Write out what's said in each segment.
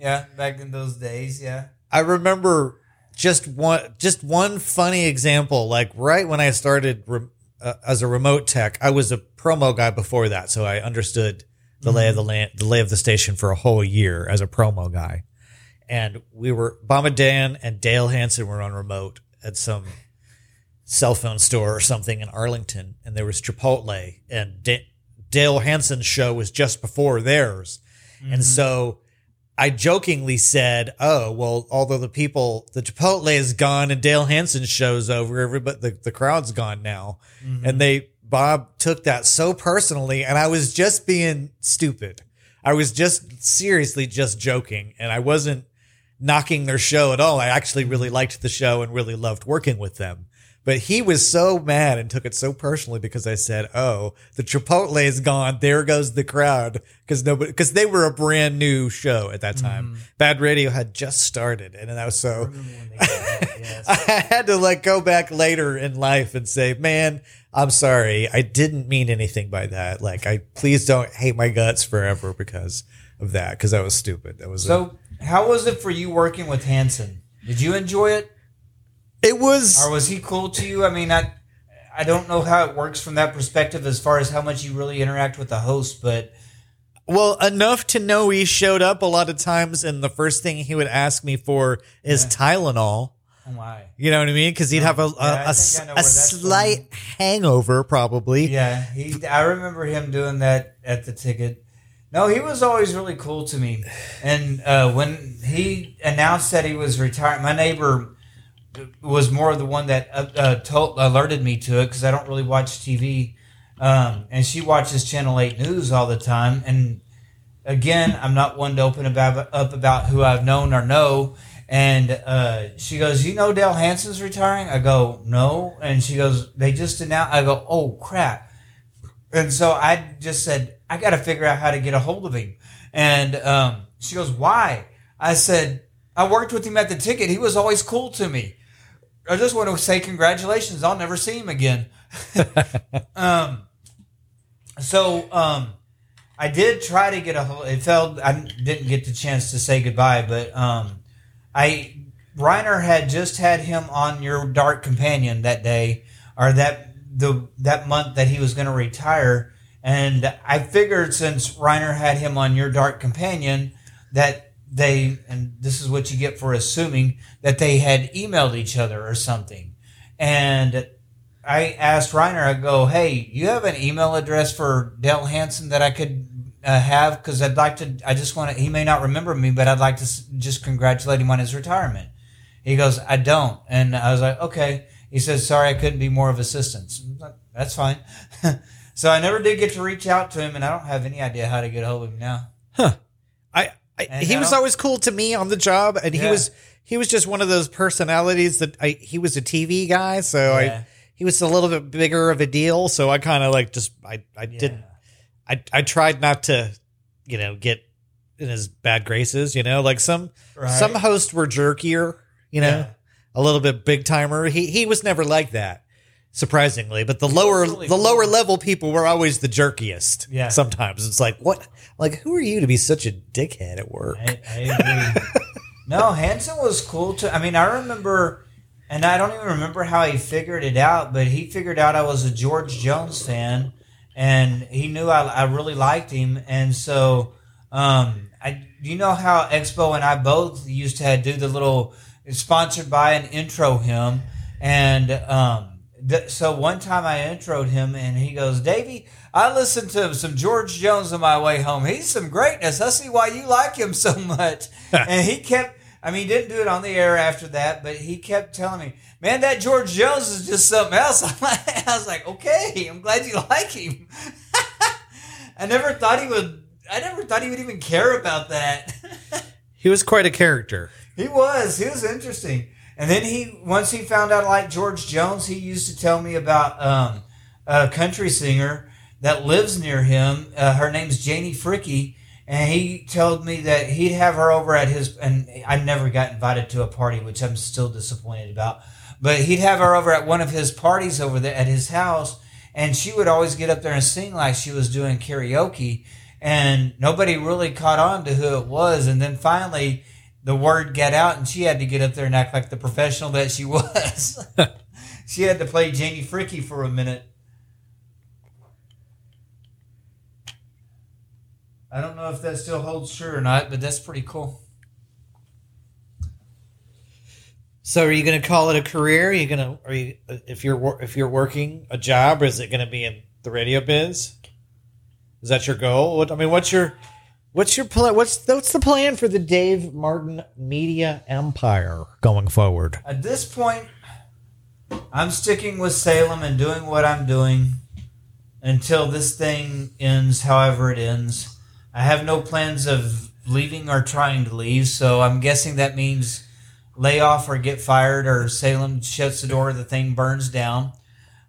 Yeah, back in those days, yeah. I remember just one just one funny example. Like right when I started re- uh, as a remote tech, I was a promo guy before that, so I understood the lay of the land, the lay of the station for a whole year as a promo guy. And we were Bob and Dan and Dale Hansen were on remote at some cell phone store or something in Arlington, and there was Chipotle, and Da- Dale Hansen's show was just before theirs, and so I jokingly said, "Oh, well, although the people, the Chipotle is gone and Dale Hansen's show's over, everybody, the, the crowd's gone now," mm-hmm. and they Bob took that so personally, and I was just being stupid. I was just seriously just joking, and I wasn't knocking their show at all. I actually really liked the show and really loved working with them. But he was so mad and took it so personally because I said, "Oh, the Chipotle is gone. There goes the crowd." Because nobody, because they were a brand new show at that time. Mm-hmm. Bad Radio had just started, and I was so I had to like go back later in life and say, "Man, I'm sorry. I didn't mean anything by that. Like, I please don't hate my guts forever because of that. Because that was stupid. That was a- So, how was it for you working with Hansen? Did you enjoy it, it was or was he cool to you? I mean, I I don't know how it works from that perspective as far as how much you really interact with the host, but well enough to know he showed up a lot of times, and the first thing he would ask me for is Tylenol. oh my, You know what I mean? Because he'd have a, a, Yeah, a s- think I know a that's slight hangover, probably. yeah, he. I remember him doing that at the ticket. No, he was always really cool to me, and uh, when he announced that he was retiring, my neighbor was more of the one that uh, uh, told, alerted me to it because I don't really watch TV, um, and she watches Channel Eight News all the time. And again, I'm not one to open about up about who I've known or know. And uh, she goes, "You know Dale Hansen's retiring?" I go, "No," and she goes, "They just announced." I go, "Oh crap!" And so I just said, "I got to figure out how to get a hold of him." And um, she goes, "Why?" I said, "I worked with him at the ticket. He was always cool to me." I just want to say congratulations. I'll never see him again. um, so um, I did try to get a hold. It felt I didn't get the chance to say goodbye, but um, I Reiner had just had him on your Dark Companion that day, or that the that month that he was going to retire, and I figured since Reiner had him on your Dark Companion that they and this is what you get for assuming that they had emailed each other or something, and I asked Reiner, I go, hey, you have an email address for Dale Hansen that I could uh, have? Because I'd like to, I just want to, he may not remember me, but I'd like to s- just congratulate him on his retirement. He goes, I don't. And I was like, okay. He says, sorry, I couldn't be more of assistance. Like, That's fine. so I never did get to reach out to him, and I don't have any idea how to get a hold of him now. huh I And he was always cool to me on the job, and he Yeah. was he was just one of those personalities that I he was a TV guy, so Yeah. I he was a little bit bigger of a deal, so I kind of like just I I didn't I I tried not to you know get in his bad graces, you know, like some Right. some hosts were jerkier, you know, Yeah. a little bit big timer. He he was never like that. Surprisingly, but the lower really the cool. lower level people were always the jerkiest. Yeah. Sometimes it's like what like who are you to be such a dickhead at work? I, I agree. no, Hansen was cool too. I mean, I remember, and I don't even remember how he figured it out, but he figured out I was a George Jones fan, and he knew I, I really liked him, and so um, I, you know how Expo and I both used to do the little sponsored by and intro him, and um, so one time I introed him, and he goes, Davey. I listened to some George Jones on my way home. He's some greatness. I see why you like him so much. and he kept, I mean, he didn't do it on the air after that, but he kept telling me, man, that George Jones is just something else. I was like, okay, I'm glad you like him. I never thought he would, I never thought he would even care about that. He was quite a character. He was. He was interesting. And then he, once he found out like George Jones, he used to tell me about um, a country singer that lives near him. Uh, her name's Janie Fricke. And he told me that he'd have her over at his, and I never got invited to a party, which I'm still disappointed about. But he'd have her over at one of his parties over there at his house, and she would always get up there and sing like she was doing karaoke. and nobody really caught on to who it was. And then finally, the word got out, and she had to get up there and act like the professional that she was. she had to play Janie Fricke for a minute. I don't know if that still holds true or not, but that's pretty cool. So are you going to call it a career? Are you going to are you if you're if you're working a job, or is it going to be in the radio biz? Is that your goal? What I mean, what's your what's your plan? What's what's the plan for the Dave Martin Media Empire going forward? At this point, I'm sticking with Salem and doing what I'm doing until this thing ends, however it ends. I have no plans of leaving or trying to leave, so I'm guessing that means lay off or get fired or Salem shuts the door, the thing burns down.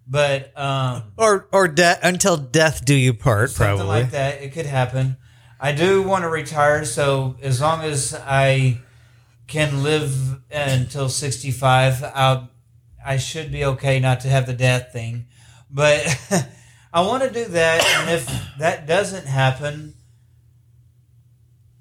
But um, Or or de- until death do you part, something probably. like that, it could happen. I do want to retire, so as long as I can live until 65, I'll, I should be okay not to have the death thing. But I want to do that, and if that doesn't happen,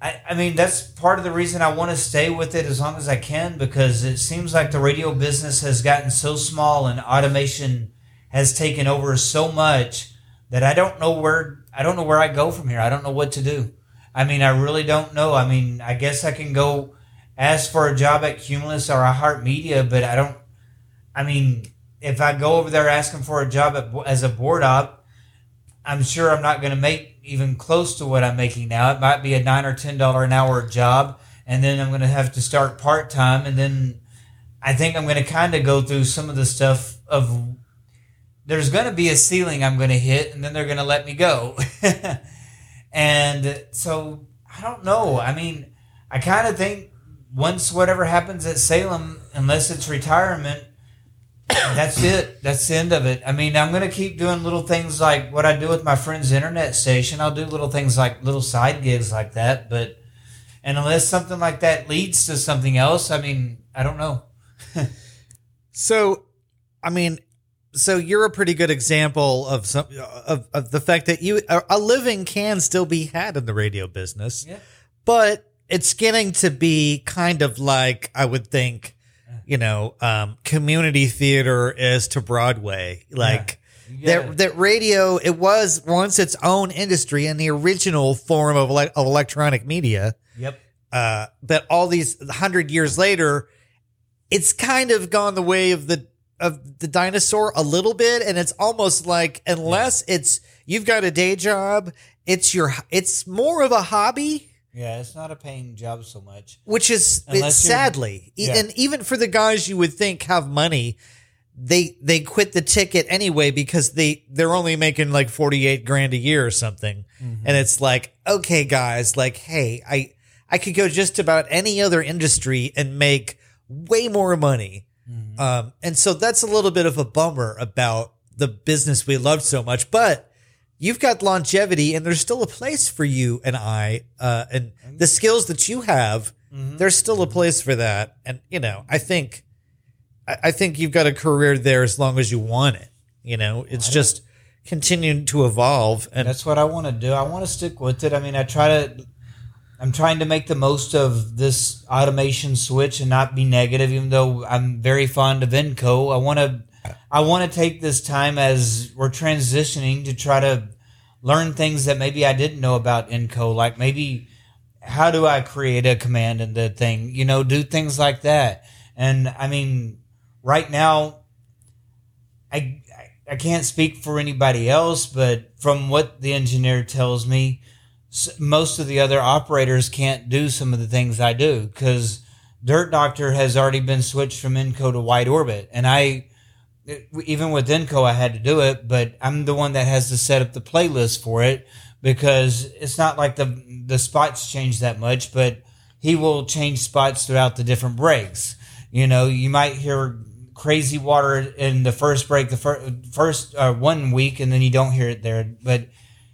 I, I mean, that's part of the reason I want to stay with it as long as I can because it seems like the radio business has gotten so small and automation has taken over so much that I don't know where I don't know where I go from here. I don't know what to do. I mean, I really don't know. I mean, I guess I can go ask for a job at Cumulus or Heart Media, but I don't. I mean, if I go over there asking for a job at, as a board op, I'm sure I'm not going to make even close to what I'm making now. It might be a nine or ten dollar an hour job, and then I'm going to have to start part time, and then I think I'm going to kind of go through some of the stuff of there's going to be a ceiling I'm going to hit, and then they're going to let me go. and so I don't know. I mean, I kind of think once whatever happens at Salem, unless it's retirement, that's it. That's the end of it. I mean, I'm going to keep doing little things like what I do with my friend's internet station. I'll do little things like little side gigs like that. But, and unless something like that leads to something else, I mean, I don't know. So, I mean, so you're a pretty good example of some of, of the fact that you a living can still be had in the radio business, Yeah. but it's getting to be kind of like I would think, you know, um, community theater is to Broadway, like. You gotta- That, that radio, it was once its own industry and the original form of, ele- of electronic media Yep. uh, but all these hundred years later, it's kind of gone the way of the of the dinosaur a little bit, and it's almost like unless it's you've got a day job, it's your it's more of a hobby, Yeah, it's not a paying job so much. which is it's sadly, Yeah. and even for the guys you would think have money. They they quit the ticket anyway because they they're only making like forty eight grand a year or something, Mm-hmm. and it's like okay guys, like hey I I could go just about any other industry and make way more money. Mm-hmm. Um, and so that's a little bit of a bummer about the business we loved so much, but you've got longevity and there's still a place for you and I, uh, and the skills that you have, Mm-hmm. there's still a place for that. And, you know, I think, I, I think you've got a career there as long as you want it. You know, it's just continuing to evolve and That's what I want to do. I want to stick with it. I mean, I try to. I'm trying to make the most of this automation switch and not be negative, even though I'm very fond of Enco. I want to. I want to take this time as we're transitioning to try to learn things that maybe I didn't know about Enco, like maybe how do I create a command in the thing, you know, do things like that. And I mean, right now, I I can't speak for anybody else, but from what the engineer tells me, most of the other operators can't do some of the things I do because Dirt Doctor has already been switched from Enco to Wide Orbit, and I even with Enco I had to do it, but I'm the one that has to set up the playlist for it because it's not like the the spots change that much, but he will change spots throughout the different breaks. You know, you might hear crazy water in the first break, the fir- first uh, one week, and then you don't hear it there. But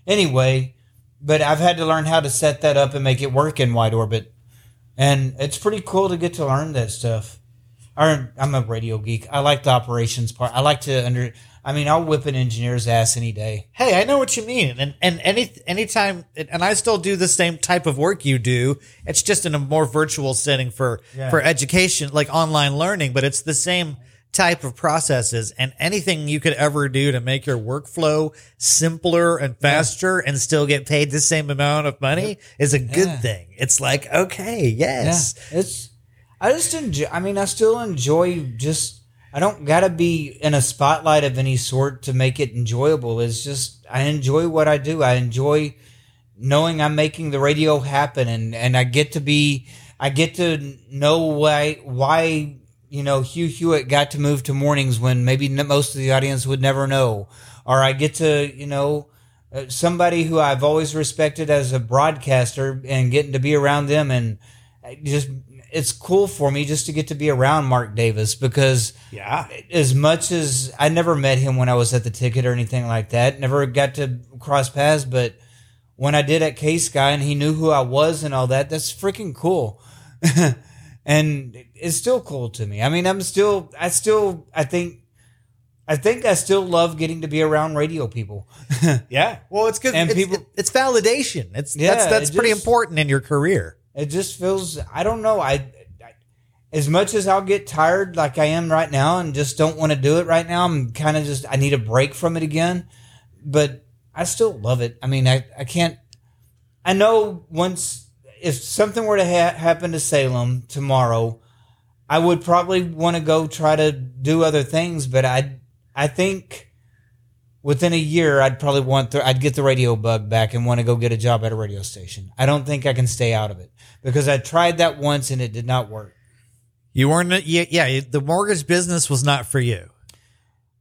anyway, but I've had to learn how to set that up and make it work in wide orbit, and it's pretty cool to get to learn that stuff. I'm a radio geek. I like the operations part. I like to under. I mean, I'll whip an engineer's ass any day. Hey, I know what you mean, and and any anytime, and I still do the same type of work you do. It's just in a more virtual setting for Yeah. for education, like online learning, but it's the same type of processes. And anything you could ever do to make your workflow simpler and faster, and still get paid the same amount of money is a good Yeah. thing. It's like okay, yes, Yeah, it's. I just enjoy. I mean, I still enjoy. Just I don't gotta be in a spotlight of any sort to make it enjoyable. It's just I enjoy what I do. I enjoy knowing I'm making the radio happen, and and I get to be. I get to know why why you know Hugh Hewitt got to move to mornings when maybe most of the audience would never know, or I get to you know uh, somebody who I've always respected as a broadcaster and getting to be around them and just it's cool for me just to get to be around Mark Davis because yeah. as much as I never met him when I was at the ticket or anything like that, never got to cross paths, but when I did at K Sky and he knew who I was and all that, that's freaking cool. and it's still cool to me. I mean, I'm still, I still, I think, I think I still love getting to be around radio people. Yeah. Well, it's good. And it's, people- it's validation. It's Yeah, that's that's it pretty just- important in your career. it just feels i don't know I, I as much as i'll get tired like i am right now and just don't want to do it right now i'm kind of just i need a break from it again but i still love it i mean i, I can't i know once if something were to ha- happen to salem tomorrow i would probably want to go try to do other things but i i think within a year, I'd probably want the, I'd get the radio bug back and want to go get a job at a radio station. I don't think I can stay out of it because I tried that once and it did not work. You weren't. Yeah, yeah. The mortgage business was not for you.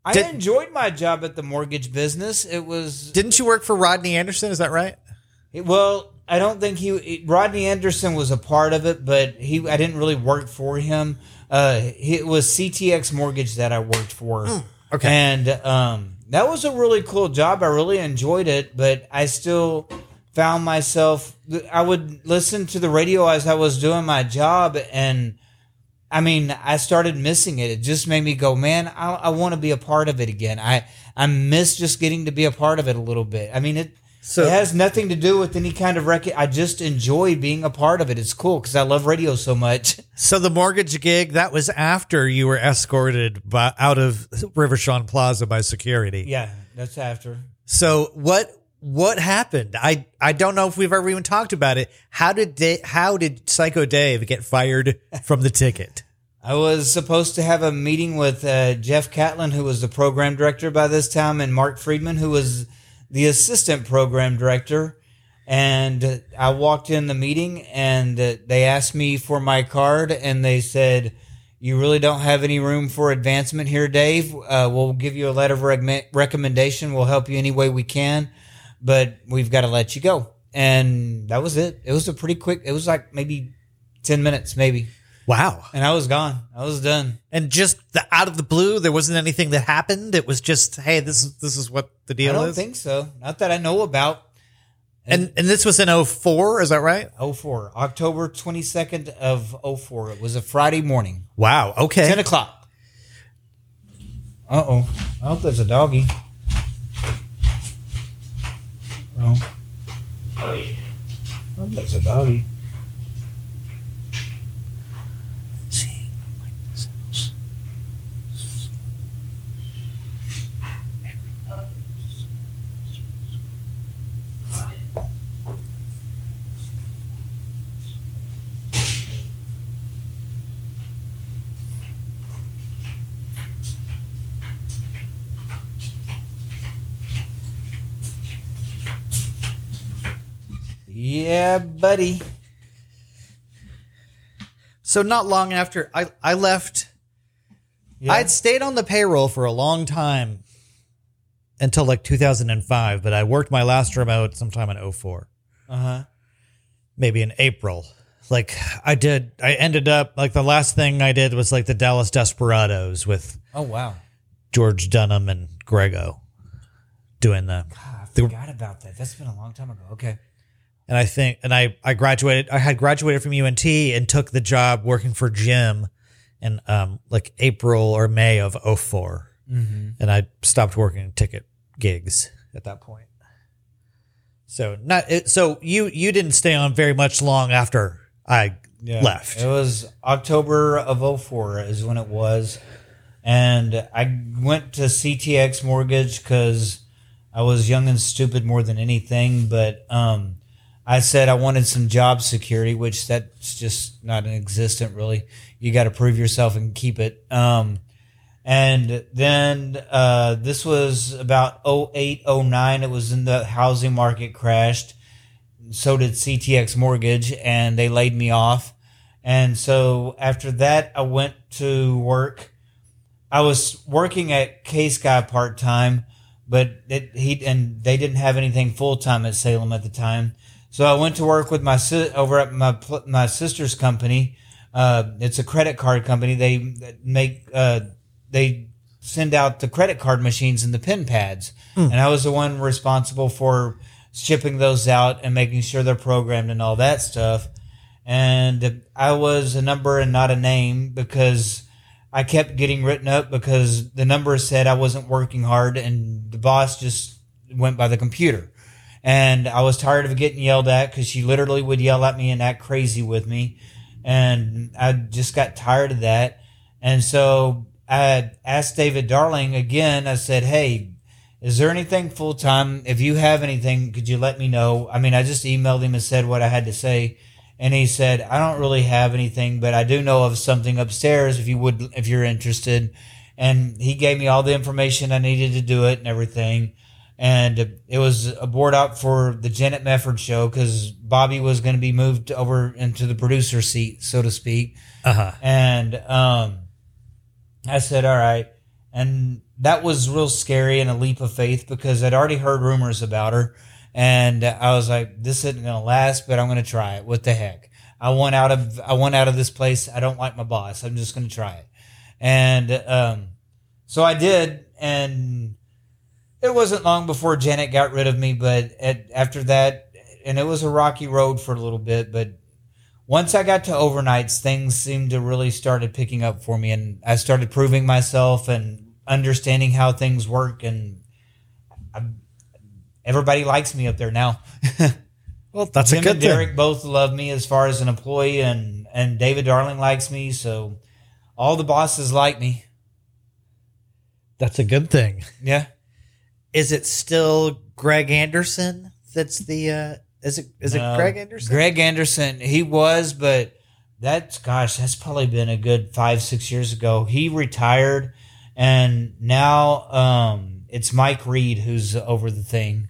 I Did- enjoyed my job at the mortgage business. It was Didn't you work for Rodney Anderson? Is that right? it- well, I don't think he Rodney Anderson was a part of it, but he I didn't really work for him. Uh, it was CTX Mortgage that I worked for. okay. and um, that was a really cool job. I really enjoyed it, but I still found myself. I would listen to the radio as I was doing my job, and I mean, I started missing it. It just made me go, man, I, I want to be a part of it again. I I miss just getting to be a part of it a little bit. I mean, it. So- it has nothing to do with any kind of record. I just enjoy being a part of it. It's cool because I love radio so much. So the mortgage gig that was after you were escorted by, out of Rivershawn Plaza by security. Yeah, that's after. So what what happened? I I don't know if we've ever even talked about it. How did how did Psycho Dave get fired from the ticket? I was supposed to have a meeting with uh, Jeff Catlin, who was the program director by this time, and Mark Friedman, who was the assistant program director. And I walked in the meeting, and they asked me for my card, and they said, "You really don't have any room for advancement here, Dave. Uh, we'll give you a letter of rec- recommendation. We'll help you any way we can, but we've got to let you go." And that was it. It was a pretty quick. It was like maybe ten minutes, maybe Wow. and I was gone. I was done. And just the, out of the blue, there wasn't anything that happened. It was just, hey, this is this is what the deal is. I don't is. think so. Not that I know about. and and this was in 04, is that right? 04, October 22nd of 04. It was a Friday morning, Wow. Okay. 10 o'clock. Uh oh. I hope there's a doggy. Oh. I hope there's a doggy. Yeah, buddy. So not long after I I left, Yeah. I'd stayed on the payroll for a long time until like 2005, but I worked my last remote sometime in 04, Uh huh. maybe in April. Like I did, I ended up like the last thing I did was like the Dallas Desperados with Oh, wow. George Dunham and Greggo doing the I The- forgot about that. That's been a long time ago. Okay. And I think and I I graduated I had graduated from UNT and took the job working for Jim in um like April or May of 04. and I stopped working ticket gigs at that point. So not it, so you you didn't stay on very much long after I left. It was October of 04 is when it was. And I went to CTX Mortgage because I was young and stupid more than anything. But um, I said I wanted some job security, which that's just not an existent really. You got to prove yourself and keep it. Um, and then uh, this was about 08, 09. It was in the housing market crashed. So did CTX Mortgage, and they laid me off. And so after that, I went to work. I was working at K Sky part time, but it, he and they didn't have anything full time at Salem at the time. So I went to work with my si- over at my my sister's company. Uh, it's a credit card company. They make uh, they send out the credit card machines and the pin pads, and I was the one responsible for shipping those out and making sure they're programmed and all that stuff and I was a number and not a name because I kept getting written up because the number said I wasn't working hard and the boss just went by the computer. And I was tired of getting yelled at because she literally would yell at me and act crazy with me. And I just got tired of that. And so I asked David Darling again. I said, Hey, is there anything full time? If you have anything, could you let me know? I mean, I just emailed him and said what I had to say and he said, "I don't really have anything, but I do know of something upstairs. If you would, if you're interested." And he gave me all the information I needed to do it and everything. And it was a board up for the Janet Mefford show because Bobby was going to be moved over into the producer seat, so to speak. Uh huh. And um, I said, all right. And that was real scary and a leap of faith because I'd already heard rumors about her. And I was like, this isn't going to last, but I'm going to try it. What the heck? I want out of, I want out of this place. I don't like my boss. I'm just going to try it. And um, so I did. And it wasn't long before Janet got rid of me. But at, after that, and it was a rocky road for a little bit, but once I got to overnights, things seemed to really started picking up for me, and I started proving myself and understanding how things work. And I, everybody likes me up there now. Well, that's Jim a good and Derek thing. both love me as far as an employee, and and David Darling likes me. So all the bosses like me. That's a good thing. Yeah. Is it still Greg Anderson? That's the. uh Is it? Is No, it Greg Anderson? Greg Anderson. He was, but that's gosh, that's probably been a good five six years ago. He retired, and now um, it's Mike Reed who's over the thing.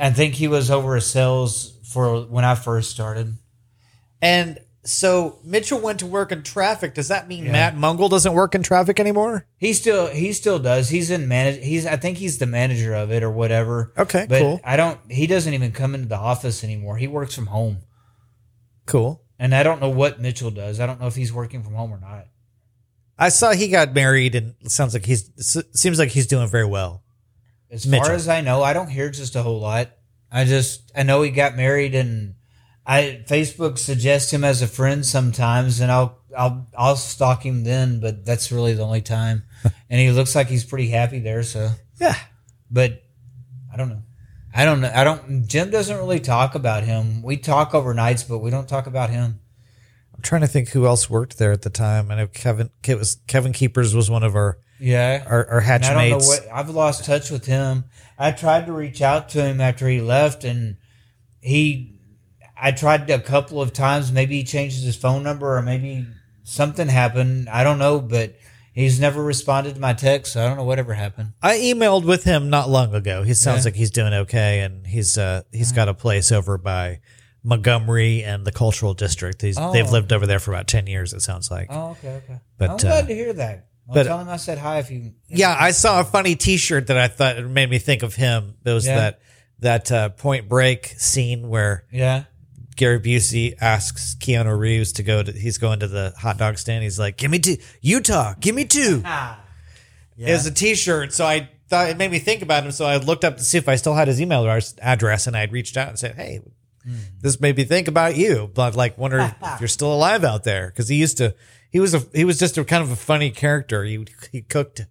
I think he was over a sales for when I first started. And so Mitchell went to work in traffic. Does that mean Yeah. Matt Mungle doesn't work in traffic anymore? He still he still does. He's in manage. He's I think he's the manager of it or whatever. Okay, but cool. I don't. He doesn't even come into the office anymore. He works from home, Cool. and I don't know what Mitchell does. I don't know if he's working from home or not. I saw he got married, and it sounds like he's seems like he's doing very well. As Mitchell. far as I know, I don't hear just a whole lot. I just I know he got married, and I Facebook suggests him as a friend sometimes, and I'll I'll I'll stalk him then, but that's really the only time. and he looks like he's pretty happy there. So, Yeah. but I don't know. I don't know. I don't. Jim doesn't really talk about him. We talk overnights, but we don't talk about him. I'm trying to think who else worked there at the time. I know Kevin. It was Kevin Keepers was one of our Yeah. our, our hatch And I don't know mates. what I've lost touch with him. I tried to reach out to him after he left, and he. I tried a couple of times. Maybe he changed his phone number, or maybe something happened. I don't know, but he's never responded to my text. So I don't know whatever happened. I emailed with him not long ago. He sounds Yeah. like he's doing okay, and he's uh he's got a place over by Montgomery and the Cultural District. He's Oh, they've lived over there for about ten years. It sounds like. Oh, okay, okay. But, I'm glad uh, to hear that. I'll but- tell him I said hi if you. Yeah, I saw a funny T-shirt that I thought it made me think of him. It was Yeah. that that uh, Point Break scene where Yeah. Gary Busey asks Keanu Reeves to go to. He's going to the hot dog stand. He's like, "Give me two, Utah. Give me two. Ah. It was a T-shirt, so I thought it made me think about him. So I looked up to see if I still had his email address, and I would reached out and said, "Hey, this made me think about you." But like, wonder if you're still alive out there because he used to. He was a he was just a kind of a funny character. He he cooked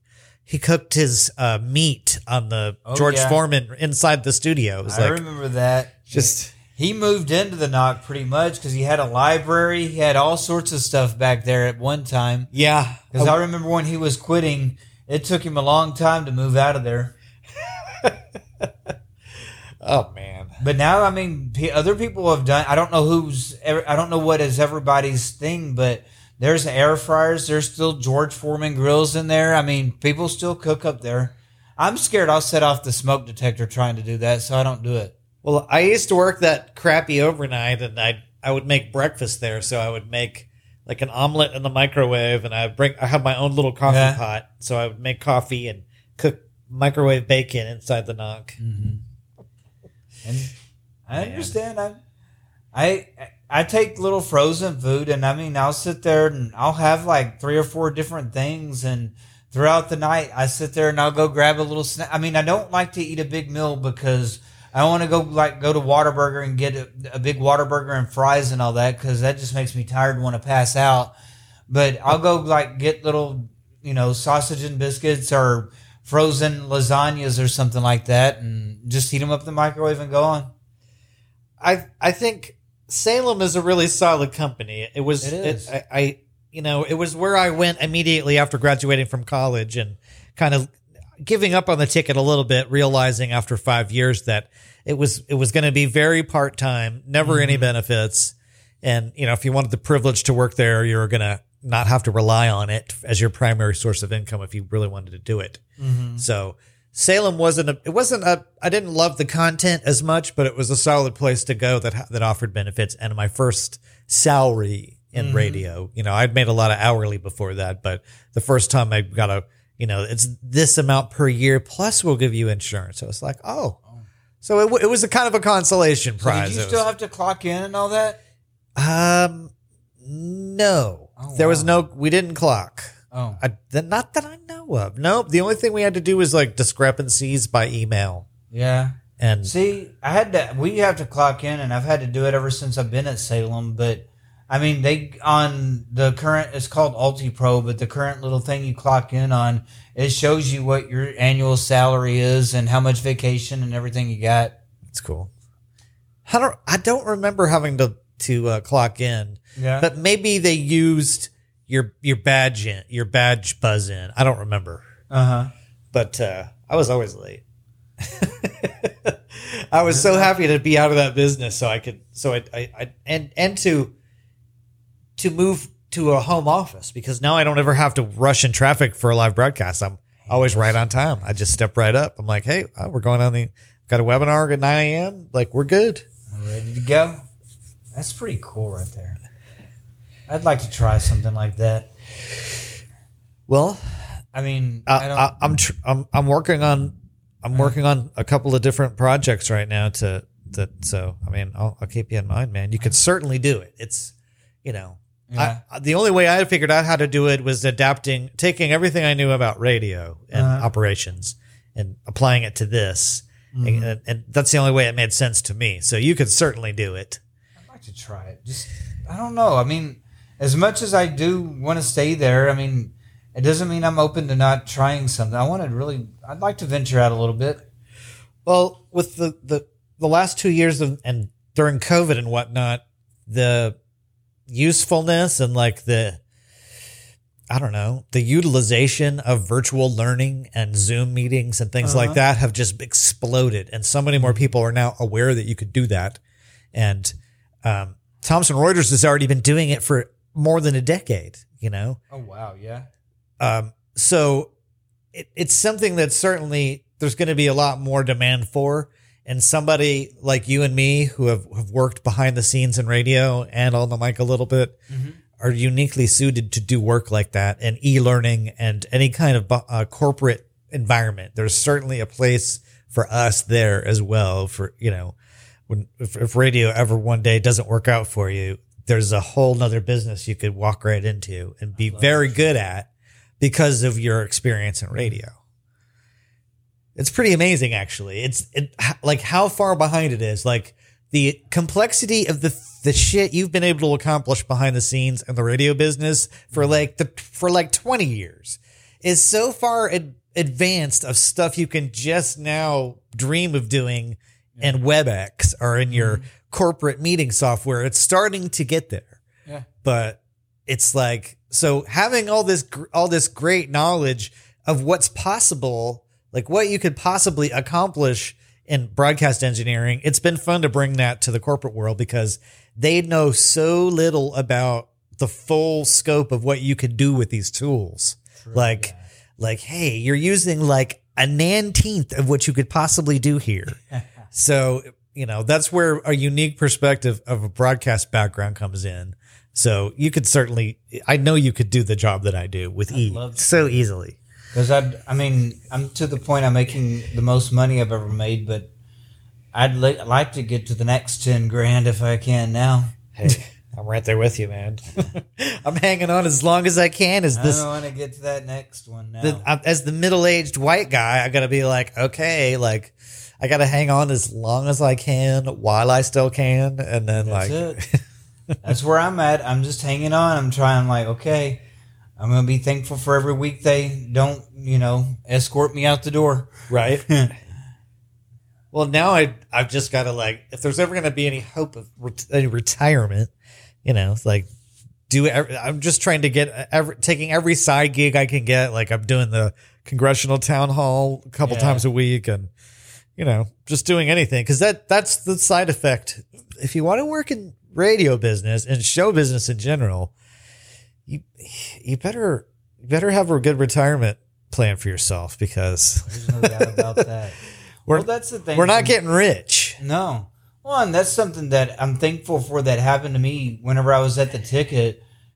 he cooked his uh, meat on the Oh, George yeah. Foreman inside the studio. It was I like remember that. just He moved into the NOC pretty much because he had a library. He had all sorts of stuff back there at one time. yeah. Because oh. I remember when he was quitting, it took him a long time to move out of there. oh man. But now, I mean, other people have done. I don't know who's. I don't know what is everybody's thing, but there's air fryers. There's still George Foreman grills in there. I mean, people still cook up there. I'm scared I'll set off the smoke detector trying to do that, so I don't do it. Well, I used to work that crappy overnight, and I I would make breakfast there. So I would make like an omelet in the microwave, and I bring I have my own little coffee Yeah. pot, so I would make coffee and cook microwave bacon inside the NOC. Mm-hmm. And I Man. understand. I, I I take little frozen food, and I mean, I'll sit there and I'll have like three or four different things, and throughout the night, I sit there and I'll go grab a little snack. I mean, I don't like to eat a big meal because I want to go like go to Whataburger and get a, a big Whataburger and fries and all that because that just makes me tired and want to pass out. But I'll go like get little, you know, sausage and biscuits or frozen lasagnas or something like that, and just heat them up in the microwave and go on. I I think Salem is a really solid company. It was It is. I, I you know it was where I went immediately after graduating from college and kind of giving up on the ticket a little bit, realizing after five years that it was it was going to be very part time, never any mm-hmm. benefits, and you know if you wanted the privilege to work there, you're going to not have to rely on it as your primary source of income if you really wanted to do it. Mm-hmm. So Salem wasn't a, it wasn't a, I didn't love the content as much, but it was a solid place to go that, that offered benefits. And my first salary in mm-hmm. radio, you know, I'd made a lot of hourly before that, but the first time I got a, you know, it's this amount per year, plus we'll give you insurance. So it's like, oh, so it, w- it was a kind of a consolation So prize. did you It still was- have to clock in and all that? um, no, Oh, there was no, we didn't clock. Oh, I, th- not that I know of. Nope. The only thing we had to do was like discrepancies by email. yeah. And See, I had to. We have to clock in, and I've had to do it ever since I've been at Salem. But I mean, they on the current. It's called UltiPro, but the current little thing you clock in on, it shows you what your annual salary is and how much vacation and everything you got. it's cool. I don't. I don't remember having to to uh, clock in, Yeah. but maybe they used your your badge in your badge buzz in. I don't remember, Uh huh. but uh, I was always late. I was so happy to be out of that business, so I could, so I, I, I and and to to move to a home office because now I don't ever have to rush in traffic for a live broadcast. I'm always right on time. I just step right up. I'm like, hey, uh, we're going on the got a webinar at 9 a.m. Like we're good. Ready to go. That's pretty cool, right there. I'd like to try something like that. Well, I mean, I I, don't. I, I'm tr- I'm I'm working on I'm working on a couple of different projects right now to that. So I mean, I'll, I'll keep you in mind, man. You could certainly do it. It's you know. Yeah. I, the only way I figured out how to do it was adapting, taking everything I knew about radio and Uh-huh. operations and applying it to this. Mm-hmm. And, and that's the only way it made sense to me. So you could certainly do it. I'd like to try it. Just I don't know. I mean, as much as I do want to stay there, I mean, it doesn't mean I'm open to not trying something. I want to really. I'd like to venture out a little bit. Well, with the the the last two years of, and during COVID and whatnot, the usefulness and like the I don't know the utilization of virtual learning and Zoom meetings and things like Uh-huh. that have just exploded, and so many more people are now aware that you could do that. And um, Thomson Reuters has already been doing it for more than a decade. You know, Oh wow, yeah. um, so it, it's something that certainly there's going to be a lot more demand for. And somebody like you and me who have, have worked behind the scenes in radio and on the mic a little bit are uniquely suited to do work like that and e-learning and any kind of uh, corporate environment. There's certainly a place for us there as well for, you know, when, if, if radio ever one day doesn't work out for you, there's a whole nother business you could walk right into and be very good at because of your experience in radio. It's pretty amazing, actually. It's it, like how far behind it is. Like the complexity of the the shit you've been able to accomplish behind the scenes in the radio business for like the for like twenty years is so far ad- advanced of stuff you can just now dream of doing in WebEx or in your Mm-hmm. corporate meeting software. It's starting to get there Yeah. but it's like so having all this all this great knowledge of what's possible like what you could possibly accomplish in broadcast engineering it's been fun to bring that to the corporate world because they know so little about the full scope of what you could do with these tools like like hey you're using like a nanteenth of what you could possibly do here so, you know, that's where a unique perspective of a broadcast background comes in. So you could certainly, I know you could do the job that I do with to. so easily. Because I, I mean, I'm to the point I'm making the most money I've ever made, but I'd li- like to get to the next ten grand if I can now. Hey, I'm right there with you, man. I'm hanging on as long as I can as this, don't want to get to that next one now. the, uh, as the middle-aged white guy. I gotta be like, okay, like I gotta hang on as long as I can while I still can. And then That's like, it. That's where I'm at. I'm just hanging on. I'm trying. Like, okay, I'm gonna be thankful for every week they don't, you know, escort me out the door. right? well, now I I've just got to like if there's ever going to be any hope of ret- any retirement, you know, it's like do every, I'm just trying to get every, taking every side gig I can get. Like I'm doing the congressional town hall a couple Yeah. times a week, and you know, just doing anything because that that's the side effect. If you want to work in radio business and show business in general, you you better you better have a good retirement plan for yourself because There's no doubt about that. We're- well, that's the thing. we're not getting rich. No. Well, and that's something that I'm thankful for that happened to me whenever I was at the ticket.